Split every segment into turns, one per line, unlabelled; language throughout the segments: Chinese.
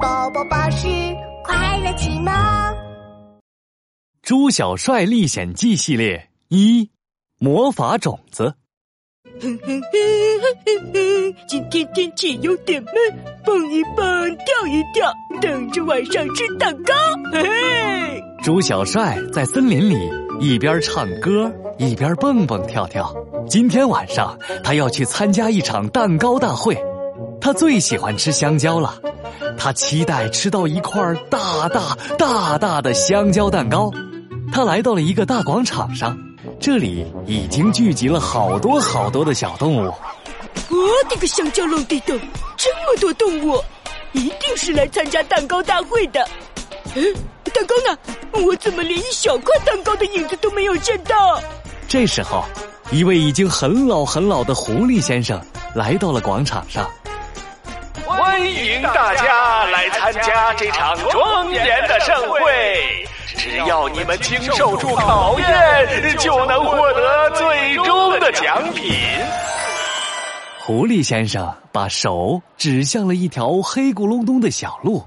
宝宝巴士快乐启蒙，《
猪小帅历险记》系列一：魔法种子。
哼哼哼哼哼！今天天气有点闷，蹦一蹦，跳一跳，等着晚上吃蛋糕。嘿嘿！
猪小帅在森林里一边唱歌一边蹦蹦跳跳。今天晚上他要去参加一场蛋糕大会，他最喜欢吃香蕉了。他期待吃到一块大大大大的香蕉蛋糕。他来到了一个大广场上。这里已经聚集了好多好多的小动物。
我的个香蕉落地洞，这么多动物，一定是来参加蛋糕大会的。嗯，蛋糕呢？我怎么连一小块蛋糕的影子都没有见到？
这时候，一位已经很老很老的狐狸先生来到了广场上。
欢迎大家来参加这场庄严的盛会。只要你们经受住考验，就能获得最终的奖品。
狐狸先生把手指向了一条黑咕隆咚的小路，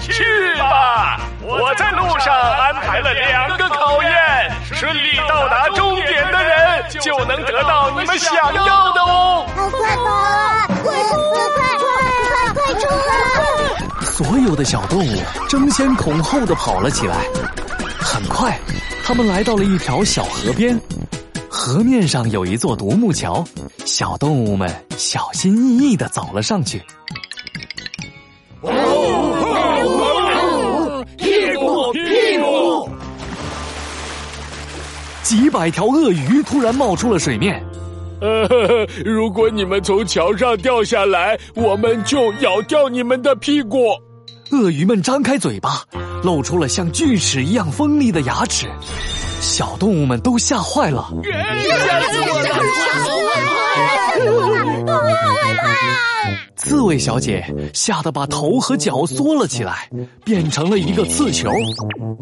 去吧！我在路上安排了两个考验，顺利到达终点的人就能得到你们想要的哦。
好快跑啊！快快快快快冲啊！
所有的小动物争先恐后的跑了起来。很快，他们来到了一条小河边，河面上有一座独木桥，小动物们小心翼翼的走了上去。
屁股屁股！
几百条鳄鱼突然冒出了水面。
呃，如果你们从桥上掉下来，我们就咬掉你们的屁股。
鳄鱼们张开嘴巴。露出了像锯齿一样锋利的牙齿，小动物们都吓坏了。
吓死我了！好害怕！
刺猬小姐吓得把头和脚缩了起来，变成了一个刺球。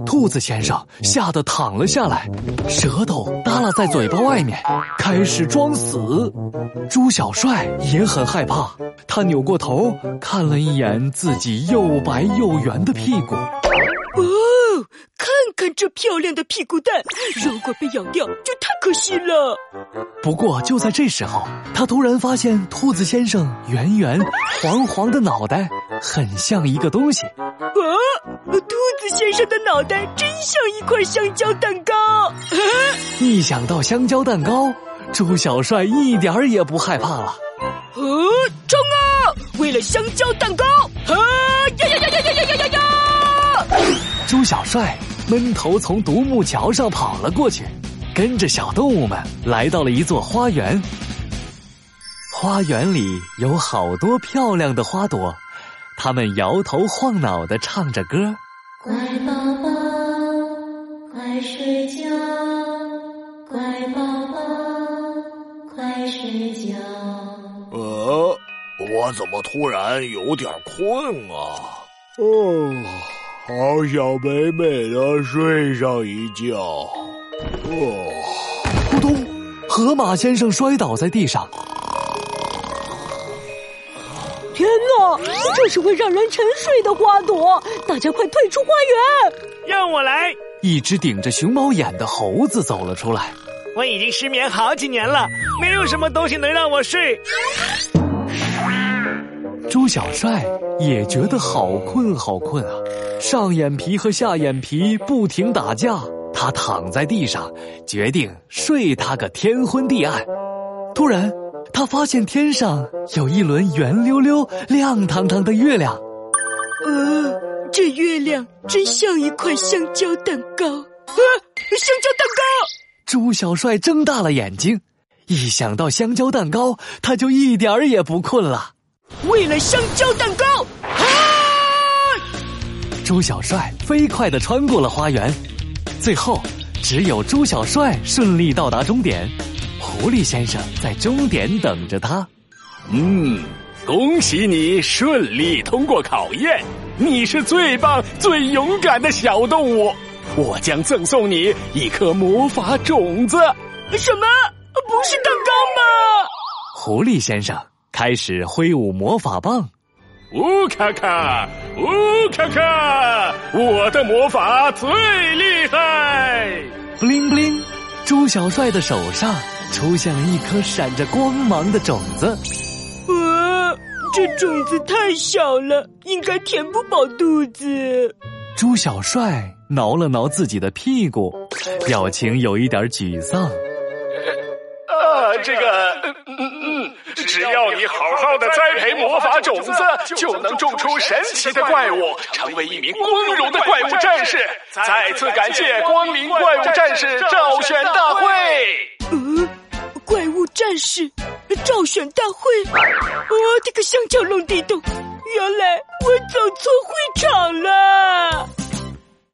兔子先生吓得躺了下来，舌头耷拉在嘴巴外面，开始装死。猪小帅也很害怕，他扭过头看了一眼自己又白又圆的屁股。
哦，看看这漂亮的屁股蛋，如果被咬掉，就太可惜了。
不过就在这时候，他突然发现兔子先生圆圆黄黄的脑袋很像一个东西。啊，
兔子先生的脑袋真像一块香蕉蛋糕。
一想到香蕉蛋糕，猪小帅一点儿也不害怕了。
哦，冲啊！为了香蕉蛋糕！啊呀呀呀呀呀呀呀呀！
猪小帅闷头从独木桥上跑了过去，跟着小动物们来到了一座花园。花园里有好多漂亮的花朵，它们摇头晃脑的唱着歌：“
乖宝宝，快睡觉，乖宝宝，快睡觉。”
呃，我怎么突然有点困啊？哦。好想美美的睡上一觉。哦，
扑通！河马先生摔倒在地上。
天哪，这是会让人沉睡的花朵！大家快退出花园！
让我来。
一只顶着熊猫眼的猴子走了出来。
我已经失眠好几年了，没有什么东西能让我睡。
猪小帅也觉得好困好困啊，上眼皮和下眼皮不停打架，他躺在地上，决定睡他个天昏地暗。突然，他发现天上有一轮圆溜溜、亮堂堂的月亮。
呃，这月亮真像一块香蕉蛋糕啊！香蕉蛋糕！
猪小帅睁大了眼睛，一想到香蕉蛋糕，他就一点儿也不困了。
为了香蕉蛋糕，啊
猪小帅飞快的穿过了花园，最后只有猪小帅顺利到达终点，狐狸先生在终点等着他。
嗯，恭喜你顺利通过考验，你是最棒、最勇敢的小动物，我将赠送你一颗魔法种子。
什么？不是蛋糕吗？
狐狸先生。开始挥舞魔法棒，
乌卡卡，乌卡卡我的魔法最厉害！
布灵布灵，猪小帅的手上出现了一颗闪着光芒的种子。
呃，这种子太小了，应该填不饱肚子。
猪小帅挠了挠自己的屁股，表情有一点沮丧。
啊，这个，嗯嗯，只要你好好的栽培魔法种子，就能种出神奇的怪物，成为一名光荣的怪物战士。再次感谢光临怪物战士召选大会。
嗯，怪物战士召选大会，我的个香蕉龙地洞，原来我走错会场了。